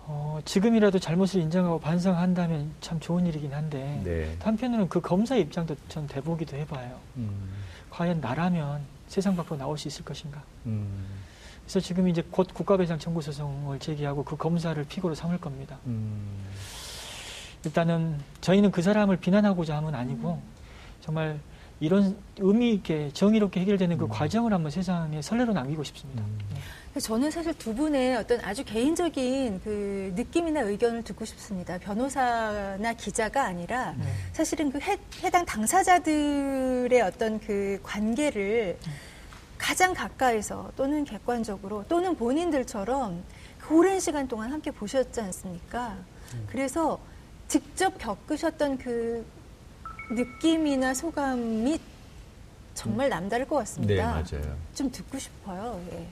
어, 지금이라도 잘못을 인정하고 반성한다면 참 좋은 일이긴 한데 네. 한편으로는 그 검사 입장도 전 대보기도 해봐요. 음. 과연 나라면 세상 밖으로 나올 수 있을 것인가? 음. 그래서 지금 이제 곧 국가배상 청구 소송을 제기하고 그 검사를 피고로 삼을 겁니다. 음. 일단은 저희는 그 사람을 비난하고자 함은 아니고 정말 이런 의미 있게 정의롭게 해결되는 그 음. 과정을 한번 세상에 선례로 남기고 싶습니다. 음. 네. 저는 사실 두 분의 어떤 아주 개인적인 그 느낌이나 의견을 듣고 싶습니다. 변호사나 기자가 아니라 네. 사실은 그 해, 해당 당사자들의 어떤 그 관계를 가장 가까이서 또는 객관적으로 또는 본인들처럼 그 오랜 시간 동안 함께 보셨지 않습니까? 그래서 직접 겪으셨던 그 느낌이나 소감이 정말 남다를 것 네, 같습니다. 맞아요. 좀 듣고 싶어요. 예.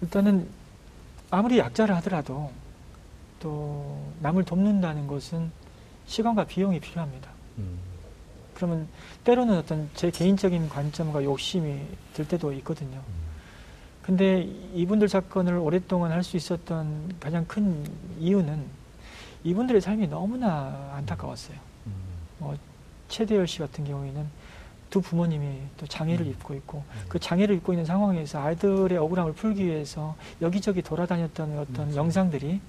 일단은 아무리 약자를 하더라도 또 남을 돕는다는 것은 시간과 비용이 필요합니다. 음. 그러면 때로는 어떤 제 개인적인 관점과 욕심이 들 때도 있거든요. 근데 이분들 사건을 오랫동안 할 수 있었던 가장 큰 이유는 이분들의 삶이 너무나 안타까웠어요. 음. 뭐 최대열 씨 같은 경우에는 두 부모님이 또 장애를 입고 있고 그 장애를 입고 있는 상황에서 아이들의 억울함을 풀기 위해서 여기저기 돌아다녔던 어떤 영상들이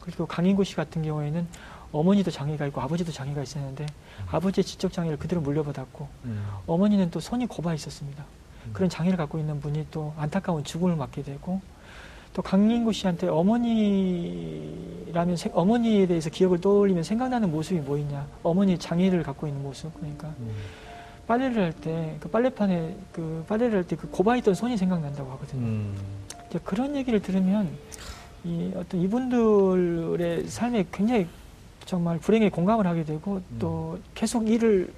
그리고 강인구 씨 같은 경우에는 어머니도 장애가 있고 아버지도 장애가 있었는데 아버지의 지적 장애를 그대로 물려받았고 음. 어머니는 또 손이 고바 있었습니다. 그런 장애를 갖고 있는 분이 또 안타까운 죽음을 맞게 되고 또 강인구 씨한테 어머니라면 생- 어머니에 대해서 기억을 떠올리면 생각나는 모습이 뭐 있냐? 어머니 장애를 갖고 있는 모습. 그러니까 빨래를 할 때 그 빨래판에 그 빨래를 할 때 그 고바 있던 손이 생각난다고 하거든요. 음. 이제 그런 얘기를 들으면 이 어떤 이분들의 삶에 굉장히 정말 불행에 공감을 하게 되고 또 계속 일을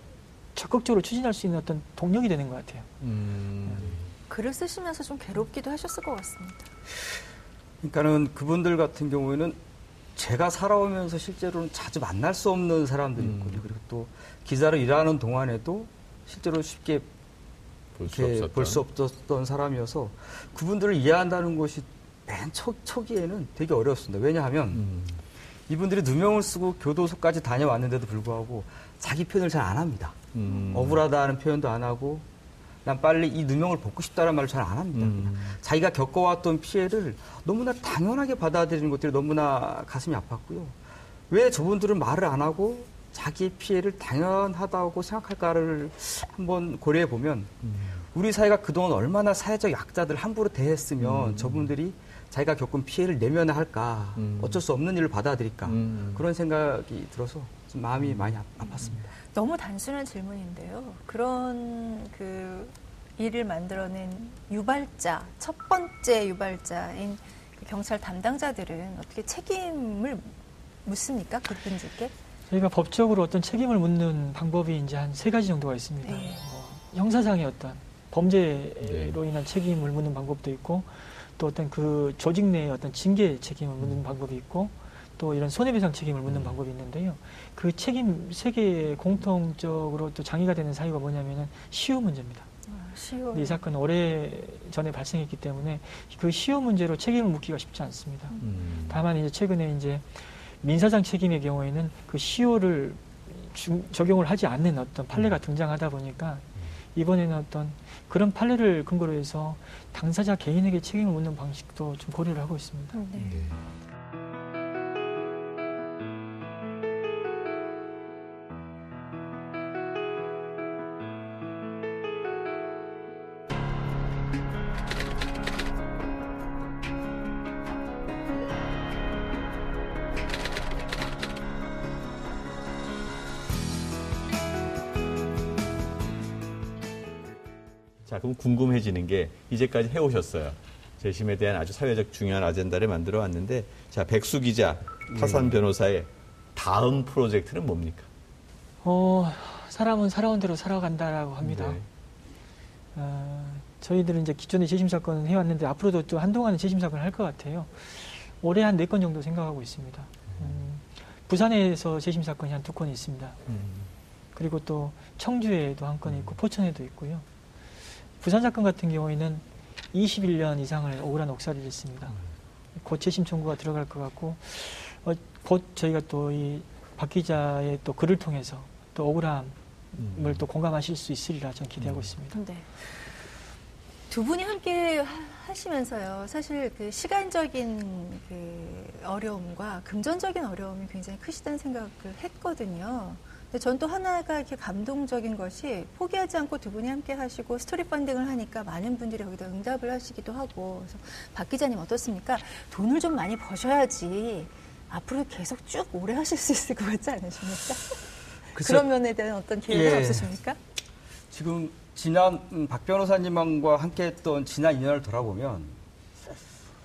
적극적으로 추진할 수 있는 어떤 동력이 되는 것 같아요. 음. 글을 쓰시면서 좀 괴롭기도 하셨을 것 같습니다. 그러니까는 그분들 같은 경우에는 제가 살아오면서 실제로는 자주 만날 수 없는 사람들이거든요. 음. 그리고 또 기자로 일하는 동안에도 실제로 쉽게 볼수 이렇게 없었던. 볼수 없었던 사람이어서 그분들을 이해한다는 것이 맨 초, 초기에는 되게 어려웠습니다. 왜냐하면 음. 이분들이 누명을 쓰고 교도소까지 다녀왔는데도 불구하고 자기 표현을 잘 안 합니다. 음. 억울하다는 표현도 안 하고 난 빨리 이 누명을 벗고 싶다는 말을 잘 안 합니다. 음. 자기가 겪어왔던 피해를 너무나 당연하게 받아들이는 것들이 너무나 가슴이 아팠고요. 왜 저분들은 말을 안 하고 자기의 피해를 당연하다고 생각할까를 한번 고려해 보면 음. 우리 사회가 그동안 얼마나 사회적 약자들 함부로 대했으면 음. 저분들이 자기가 겪은 피해를 내면할까 음. 어쩔 수 없는 일을 받아들일까 음. 그런 생각이 들어서 좀 마음이 많이 아- 아팠습니다. 너무 단순한 질문인데요. 그런 그 일을 만들어낸 유발자, 첫 번째 유발자인 그 경찰 담당자들은 어떻게 책임을 묻습니까? 그분들께? 저희가 법적으로 어떤 책임을 묻는 방법이 이제 한 세 가지 정도가 있습니다. 네. 뭐 형사상의 어떤 범죄로 네. 인한 책임을 묻는 방법도 있고 또 어떤 그 조직 내의 어떤 징계 책임을 묻는 방법이 있고 또 이런 손해배상 책임을 묻는 방법이 있는데요. 그 책임 세 개의 공통적으로 또 장애가 되는 사유가 뭐냐면은 시효 문제입니다. 쉬워. 근데 이 사건은 오래 전에 발생했기 때문에 그 시효 문제로 책임을 묻기가 쉽지 않습니다. 음. 다만 이제 최근에 이제 민사상 책임의 경우에는 그 시효를 중- 적용을 하지 않는 어떤 판례가 등장하다 보니까 이번에는 어떤 그런 판례를 근거로 해서 당사자 개인에게 책임을 묻는 방식도 좀 고려를 하고 있습니다. 네. 네. 궁금해지는 게 이제까지 해오셨어요. 재심에 대한 아주 사회적 중요한 아젠다를 만들어 왔는데, 자, 백수 기자, 타산 변호사의 다음 프로젝트는 뭡니까? 어, 사람은 살아온 대로 살아간다라고 합니다. 네. 어, 저희들은 이제 기존의 재심 사건은 해왔는데 앞으로도 또 한동안은 재심 사건을 할 것 같아요. 올해 한 네 건 정도 생각하고 있습니다. 음, 부산에서 재심 사건이 한 두 건이 있습니다. 음. 그리고 또 청주에도 한 건이 있고 포천에도 있고요. 부산 사건 같은 경우에는 21년 이상을 억울한 옥살이를 했습니다. 곧 재심 청구가 들어갈 것 같고 어, 곧 저희가 또 이 박 기자의 또 글을 통해서 또 억울함을 음. 또 공감하실 수 있으리라 저는 기대하고 있습니다. 네. 두 분이 함께 하- 하시면서요. 사실 그 시간적인 그 어려움과 금전적인 어려움이 굉장히 크시다는 생각을 했거든요. 전 또 하나가 이렇게 감동적인 것이 포기하지 않고 두 분이 함께 하시고 스토리 펀딩을 하니까 많은 분들이 여기다 응답을 하시기도 하고. 그래서 박 기자님 어떻습니까? 돈을 좀 많이 버셔야지 앞으로 계속 쭉 오래 하실 수 있을 것 같지 않으십니까? [LAUGHS] 글쎄, 그런 면에 대한 어떤 기회가 예. 없으십니까? 지금 지난 음, 박 변호사님과 함께했던 지난 2년을 돌아보면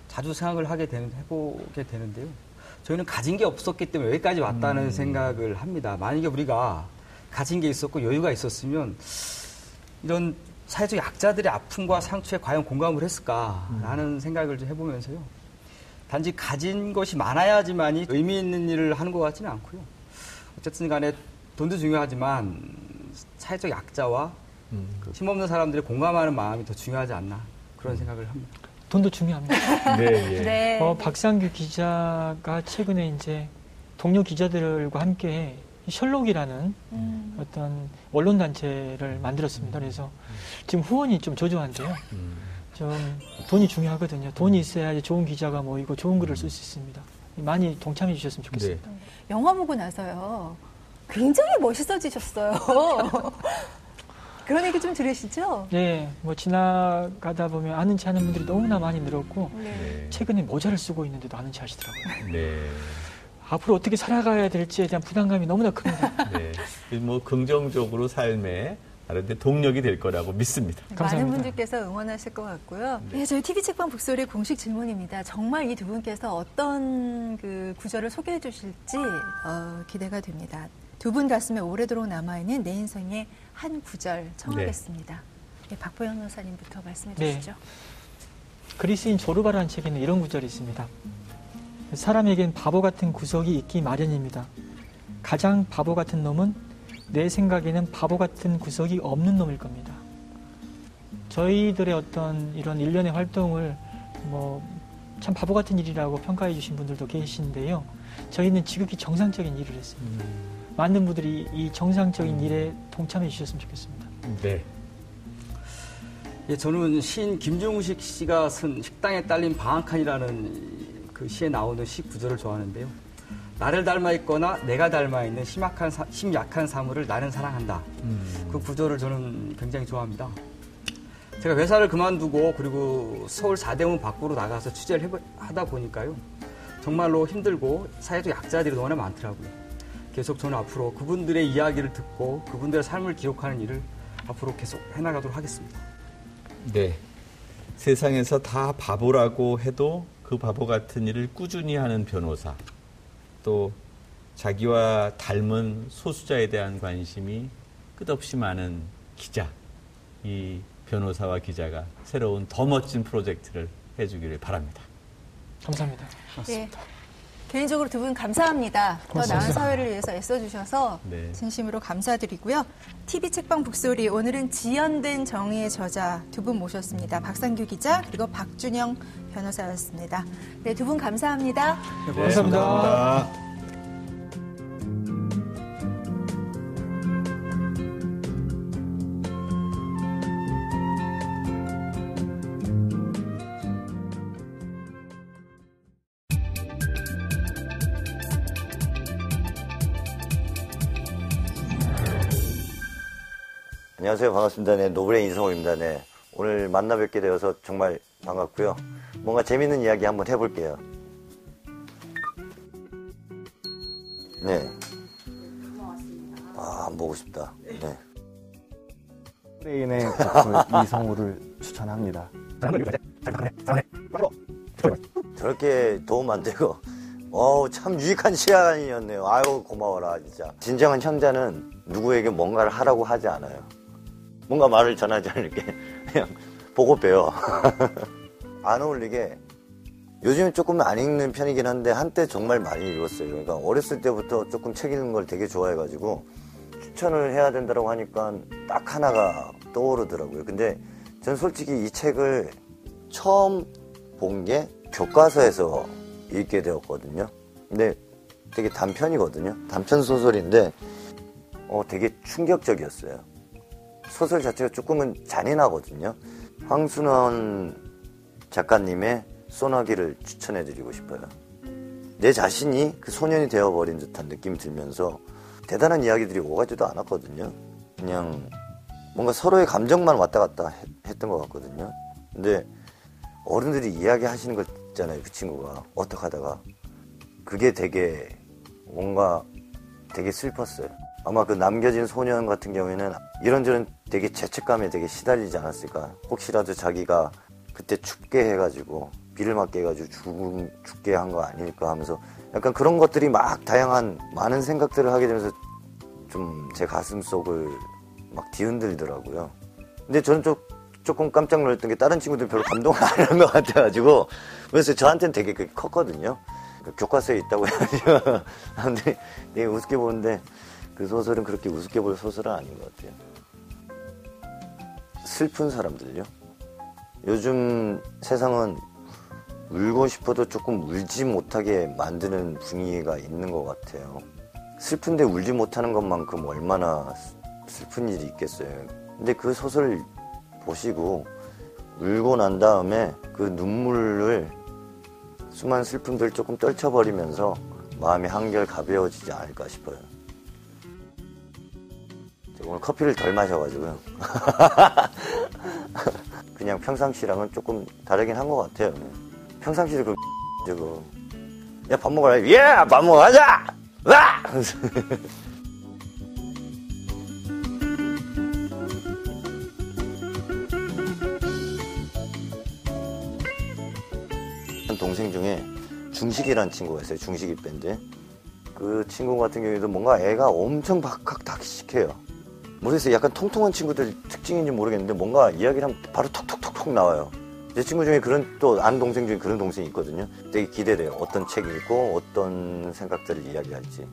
자주 생각을 하게 되는 해보게 되는데요. 저희는 가진 게 없었기 때문에 여기까지 왔다는 음. 생각을 합니다. 만약에 우리가 가진 게 있었고 여유가 있었으면 이런 사회적 약자들의 아픔과 상처에 과연 공감을 했을까라는 생각을 좀 해보면서요. 단지 가진 것이 많아야지만이 의미 있는 일을 하는 것 같지는 않고요. 어쨌든 간에 돈도 중요하지만 사회적 약자와 음. 그 힘없는 사람들이 공감하는 마음이 더 중요하지 않나 그런 생각을 합니다. 돈도 중요합니다. 네, 예. [LAUGHS] 네. 어, 박상규 기자가 최근에 이제 동료 기자들과 함께 셜록이라는 음. 어떤 언론 단체를 만들었습니다. 그래서 지금 후원이 좀 저조한데요. 음. 좀 돈이 중요하거든요. 돈이 있어야 좋은 기자가 모이고 좋은 글을 쓸 수 있습니다. 많이 동참해 주셨으면 좋겠습니다. 영화 보고 나서요. 굉장히 멋있어지셨어요. [LAUGHS] 그런 얘기 좀 들으시죠? 네, 뭐 지나가다 보면 아는 체 하는 분들이 너무나 많이 늘었고 네. 최근에 모자를 쓰고 있는데도 아는 체 하시더라고요. 네. 앞으로 어떻게 살아가야 될지에 대한 부담감이 너무나 큽니다. 네. 뭐 긍정적으로 삶에 다른데 동력이 될 거라고 믿습니다. 많은 감사합니다. 분들께서 응원하실 것 같고요. 네, 저희 TV 책방 북소리 공식 질문입니다. 정말 이 두 분께서 어떤 그 구절을 소개해 주실지 어, 기대가 됩니다. 두 분 가슴에 오래도록 남아있는 내 인생의 한 구절 청하겠습니다. 네, 박보영 변호사님부터 말씀해 네. 주시죠. 그리스인 조르바라는 책에는 이런 구절이 있습니다. 사람에겐 바보 같은 구석이 있기 마련입니다. 가장 바보 같은 놈은 내 생각에는 바보 같은 구석이 없는 놈일 겁니다. 저희들의 어떤 이런 일련의 활동을 뭐 참 바보 같은 일이라고 평가해 주신 분들도 계신데요. 저희는 지극히 정상적인 일을 했습니다. 많은 분들이 이 정상적인 일에 동참해 주셨으면 좋겠습니다. 네. 예, 저는 시인 김종식 씨가 쓴 식당에 딸린 방앗간이라는 그 시에 나오는 시 구절을 좋아하는데요. 나를 닮아 있거나 내가 닮아 있는 심약한, 사, 심약한 사물을 나는 사랑한다. 음. 그 구절을 저는 굉장히 좋아합니다. 제가 회사를 그만두고 그리고 서울 사대문 밖으로 나가서 취재를 해보, 하다 보니까요. 정말로 힘들고 사회적 약자들이 너무나 많더라고요. 계속 저는 앞으로 그분들의 이야기를 듣고 그분들의 삶을 기록하는 일을 앞으로 계속 해나가도록 하겠습니다. 네. 세상에서 다 바보라고 해도 그 바보 같은 일을 꾸준히 하는 변호사. 또 자기와 닮은 소수자에 대한 관심이 끝없이 많은 기자. 이 변호사와 기자가 새로운 더 멋진 프로젝트를 해주기를 바랍니다. 감사합니다. 예. 개인적으로 두 분 감사합니다. 더 나은 사회를 위해서 애써주셔서 네. 진심으로 감사드리고요. TV 책방 북소리 오늘은 지연된 정의의 저자 두 분 모셨습니다. 박상규 기자 그리고 박준영 변호사였습니다. 네, 두 분 감사합니다. 네, 감사합니다. 감사합니다. 안녕하세요. 반갑습니다. 네, 노브레 이성호입니다. 네. 오늘 만나 뵙게 되어서 정말 반갑고요. 뭔가 재밌는 이야기 한번 해볼게요. 네. 아, 안 보고 싶다. 네. 프레인의 작품 이성우를 추천합니다. 저렇게 도움 안 되고, 어우, 참 유익한 시간이었네요. 아유, 고마워라, 진짜. 진정한 형자는 누구에게 뭔가를 하라고 하지 않아요. 뭔가 말을 전하지 않을게. [LAUGHS] 그냥 보고 배워. [LAUGHS] 안 어울리게 요즘은 조금 안 읽는 편이긴 한데 한때 정말 많이 읽었어요. 그러니까 어렸을 때부터 조금 책 읽는 걸 되게 좋아해가지고 추천을 해야 된다고 하니까 딱 하나가 떠오르더라고요. 근데 전 솔직히 이 책을 처음 본 게 교과서에서 읽게 되었거든요. 근데 되게 단편이거든요. 단편 소설인데 어, 되게 충격적이었어요. 소설 자체가 조금은 잔인하거든요. 황순원 작가님의 소나기를 추천해드리고 싶어요. 내 자신이 그 소년이 되어버린 듯한 느낌이 들면서 대단한 이야기들이 오가지도 않았거든요. 그냥 뭔가 서로의 감정만 왔다 갔다 했, 했던 것 같거든요. 근데 어른들이 이야기하시는 거 있잖아요. 그 친구가 어떡 하다가 그게 되게 뭔가 되게 슬펐어요. 아마 그 남겨진 소년 같은 경우에는 이런저런 되게 죄책감에 되게 시달리지 않았을까. 혹시라도 자기가 그때 춥게 해가지고 비를 맞게 해가지고 죽, 죽게 한 거 아닐까 하면서 약간 그런 것들이 막 다양한 많은 생각들을 하게 되면서 좀 제 가슴 속을 막 뒤흔들더라고요. 근데 저는 좀 조금 깜짝 놀랐던 게 다른 친구들 별로 감동을 안 하는 것 같아가지고 그래서 저한테는 되게 컸거든요. 그 교과서에 있다고 [LAUGHS] 해가지고 사람들이 되게 우습게 보는데 그 소설은 그렇게 우습게 볼 소설은 아닌 것 같아요. 슬픈 사람들요. 요즘 세상은 울고 싶어도 조금 울지 못하게 만드는 분위기가 있는 것 같아요. 슬픈데 울지 못하는 것만큼 얼마나 슬픈 일이 있겠어요. 근데 그 소설 보시고 울고 난 다음에 그 눈물을 수많은 슬픔들 조금 떨쳐버리면서 마음이 한결 가벼워지지 않을까 싶어요. 오늘 커피를 덜 마셔가지고요. [LAUGHS] 그냥 평상시랑은 조금 다르긴 한 것 같아요. 평상시에 그 저거 야 밥 먹으라. 예 밥 먹어 가자 와 [LAUGHS] 동생 중에 중식이라는 친구가 있어요. 중식이 밴드 그 친구 같은 경우에도 뭔가 애가 엄청 박학다식해요 모르겠어요 약간 통통한 친구들 특징인지 모르겠는데 뭔가 이야기를 하면 바로 톡톡톡톡 나와요 제 친구 중에 그런 또 아는 동생 중에 그런 동생이 있거든요. 되게 기대돼요. 어떤 책 읽고 어떤 생각들을 이야기할지.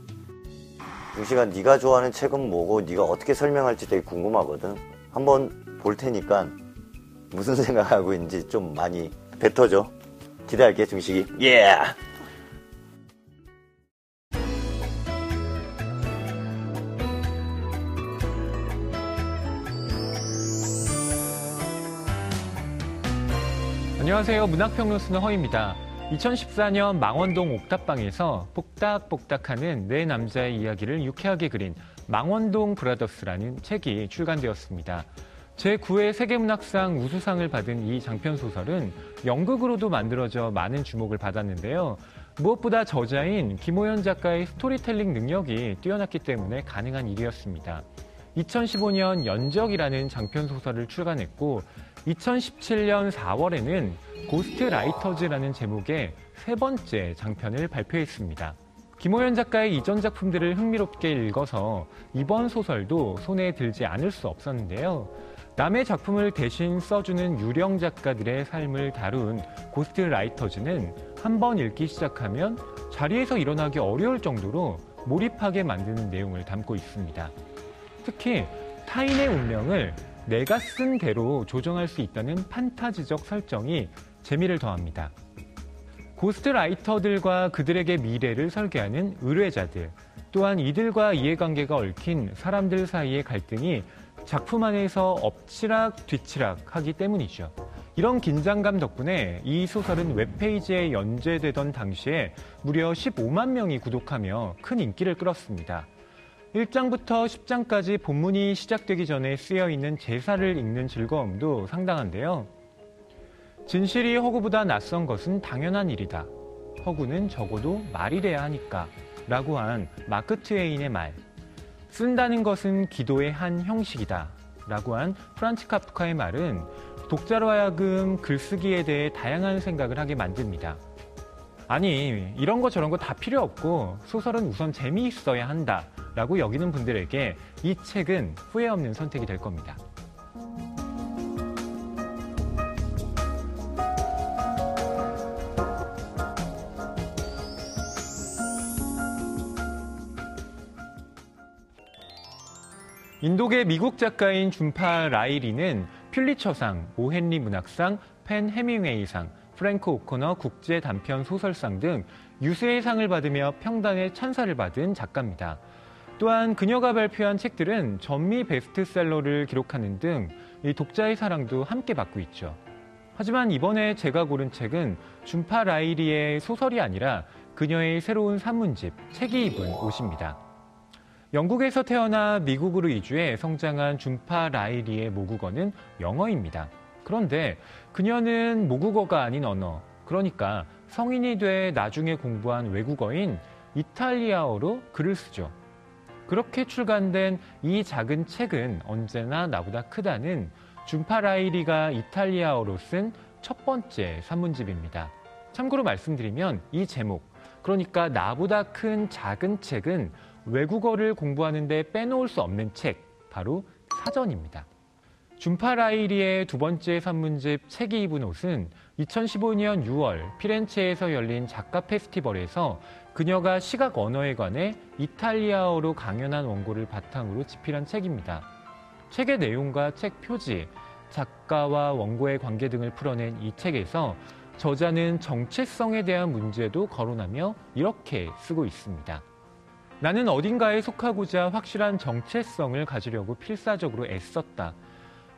중시가 네가 좋아하는 책은 뭐고 네가 어떻게 설명할지 되게 궁금하거든. 한번 볼 테니까 무슨 [LAUGHS] 생각하고 있는지 좀 많이 뱉어줘. 기대할게 중식이. 예. Yeah. 안녕하세요. 문학평론 쓰는 허입니다. 2014년 망원동 옥탑방에서 복닥복닥하는 네 남자의 이야기를 유쾌하게 그린 망원동 브라더스라는 책이 출간되었습니다. 제9회 세계문학상 우수상을 받은 이 장편 소설은 연극으로도 만들어져 많은 주목을 받았는데요. 무엇보다 저자인 김호연 작가의 스토리텔링 능력이 뛰어났기 때문에 가능한 일이었습니다. 2015년 연적이라는 장편 소설을 출간했고 2017년 4월에는 고스트 라이터즈라는 제목의 세 번째 장편을 발표했습니다. 김호연 작가의 이전 작품들을 흥미롭게 읽어서 이번 소설도 손에 들지 않을 수 없었는데요. 남의 작품을 대신 써주는 유령 작가들의 삶을 다룬 고스트 라이터즈는 한 번 읽기 시작하면 자리에서 일어나기 어려울 정도로 몰입하게 만드는 내용을 담고 있습니다. 특히 타인의 운명을 내가 쓴 대로 조정할 수 있다는 판타지적 설정이 재미를 더합니다. ghost writer들과 그들에게 미래를 설계하는 의뢰자들, 또한 이들과 이해관계가 얽힌 사람들 사이의 갈등이 작품 안에서 엎치락 뒤치락 하기 때문이죠. 이런 긴장감 덕분에 이 소설은 웹페이지에 연재되던 당시에 무려 15만 명이 구독하며 큰 인기를 끌었습니다. 1장부터 10장까지 본문이 시작되기 전에 쓰여 있는 제사를 읽는 즐거움도 상당한데요. 진실이 허구보다 낯선 것은 당연한 일이다. 허구는 적어도 말이래야 하니까. 라고 한 마크 트웨인의 말. 쓴다는 것은 기도의 한 형식이다. 라고 한 프란츠 카프카의 말은 독자로 하여금 글쓰기에 대해 다양한 생각을 하게 만듭니다. 아니, 이런 거 저런 거 다 필요 없고 소설은 우선 재미있어야 한다. 라고 여기는 분들에게 이 책은 후회 없는 선택이 될 겁니다. 인도계 미국 작가인 준파 라이리는 퓰리처상, 오헨리 문학상, 펜 해밍웨이상, 프랭크 오코너 국제 단편 소설상 등 유수의 상을 받으며 평단의 찬사를 받은 작가입니다. 또한 그녀가 발표한 책들은 전미 베스트셀러를 기록하는 등 독자의 사랑도 함께 받고 있죠. 하지만 이번에 제가 고른 책은 준파 라이리의 소설이 아니라 그녀의 새로운 산문집 책이 입은 옷입니다. 영국에서 태어나 미국으로 이주해 성장한 준파 라이리의 모국어는 영어입니다. 그런데 그녀는 모국어가 아닌 언어, 그러니까 성인이 돼 나중에 공부한 외국어인 이탈리아어로 글을 쓰죠. 그렇게 출간된 이 작은 책은 언제나 나보다 크다는 준파라이리가 이탈리아어로 쓴 첫 번째 산문집입니다. 참고로 말씀드리면 이 제목, 그러니까 나보다 큰 작은 책은 외국어를 공부하는데 빼놓을 수 없는 책, 바로 사전입니다. 준파라이리의 두 번째 산문집 책이 입은 옷은 2015년 6월 피렌체에서 열린 작가 페스티벌에서 그녀가 시각 언어에 관해 이탈리아어로 강연한 원고를 바탕으로 집필한 책입니다. 책의 내용과 책 표지, 작가와 원고의 관계 등을 풀어낸 이 책에서 저자는 정체성에 대한 문제도 거론하며 이렇게 쓰고 있습니다. 나는 어딘가에 속하고자 확실한 정체성을 가지려고 필사적으로 애썼다.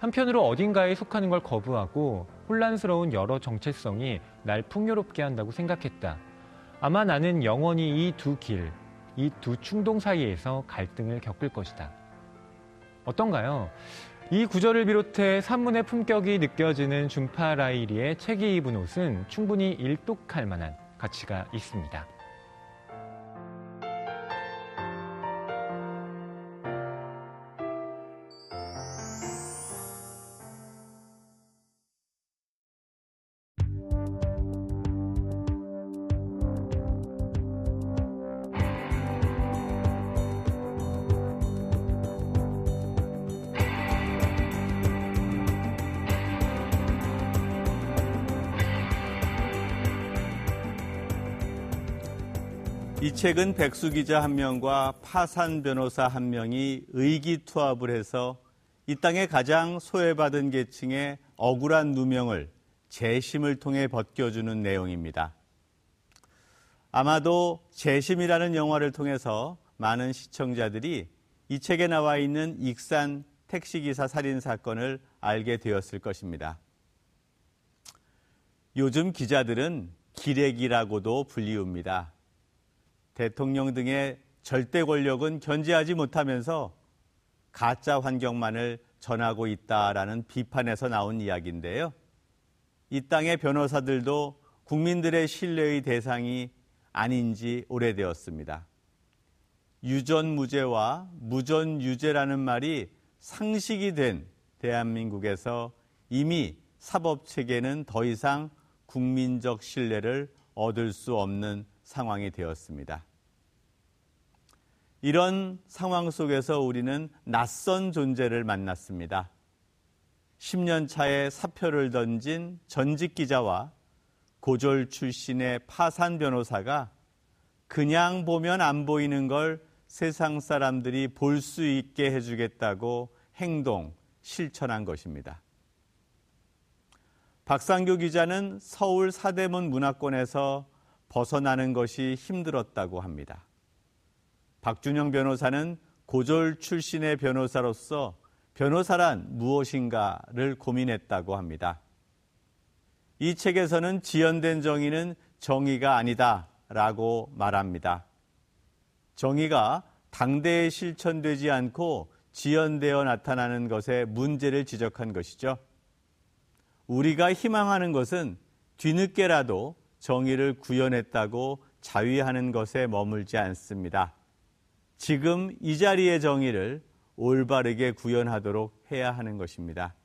한편으로 어딘가에 속하는 걸 거부하고 혼란스러운 여러 정체성이 날 풍요롭게 한다고 생각했다. 아마 나는 영원히 이 두 길, 이 두 충동 사이에서 갈등을 겪을 것이다. 어떤가요? 이 구절을 비롯해 산문의 품격이 느껴지는 준파 라이리의 책이 입은 옷은 충분히 일독할 만한 가치가 있습니다. 이 책은 백수 기자 한 명과 파산 변호사 한 명이 의기투합을 해서 이 땅의 가장 소외받은 계층의 억울한 누명을 재심을 통해 벗겨주는 내용입니다. 아마도 재심이라는 영화를 통해서 많은 시청자들이 이 책에 나와 있는 익산 택시기사 살인 사건을 알게 되었을 것입니다. 요즘 기자들은 기레기라고도 불리웁니다. 대통령 등의 절대 권력은 견제하지 못하면서 가짜 환경만을 전하고 있다라는 비판에서 나온 이야기인데요. 이 땅의 변호사들도 국민들의 신뢰의 대상이 아닌지 오래되었습니다. 유전무죄와 무전유죄라는 말이 상식이 된 대한민국에서 이미 사법체계는 더 이상 국민적 신뢰를 얻을 수 없는 상황이 되었습니다. 이런 상황 속에서 우리는 낯선 존재를 만났습니다. 10년 차에 사표를 던진 전직 기자와 고졸 출신의 파산 변호사가 그냥 보면 안 보이는 걸 세상 사람들이 볼 수 있게 해주겠다고 행동, 실천한 것입니다. 박상규 기자는 서울 사대문 문화권에서 벗어나는 것이 힘들었다고 합니다. 박준영 변호사는 고졸 출신의 변호사로서 변호사란 무엇인가를 고민했다고 합니다. 이 책에서는 지연된 정의는 정의가 아니다 라고 말합니다. 정의가 당대에 실천되지 않고 지연되어 나타나는 것에 문제를 지적한 것이죠. 우리가 희망하는 것은 뒤늦게라도 정의를 구현했다고 자위하는 것에 머물지 않습니다. 지금 이 자리의 정의를 올바르게 구현하도록 해야 하는 것입니다.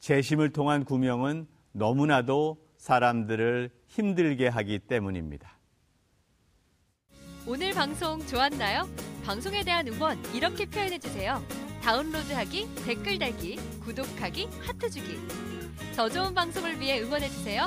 재심을 통한 구명은 너무나도 사람들을 힘들게 하기 때문입니다. 오늘 방송 좋았나요? 방송에 대한 응원 이렇게 표현해 주세요. 다운로드하기, 댓글 달기, 구독하기, 하트 주기. 더 좋은 방송을 위해 응원해 주세요.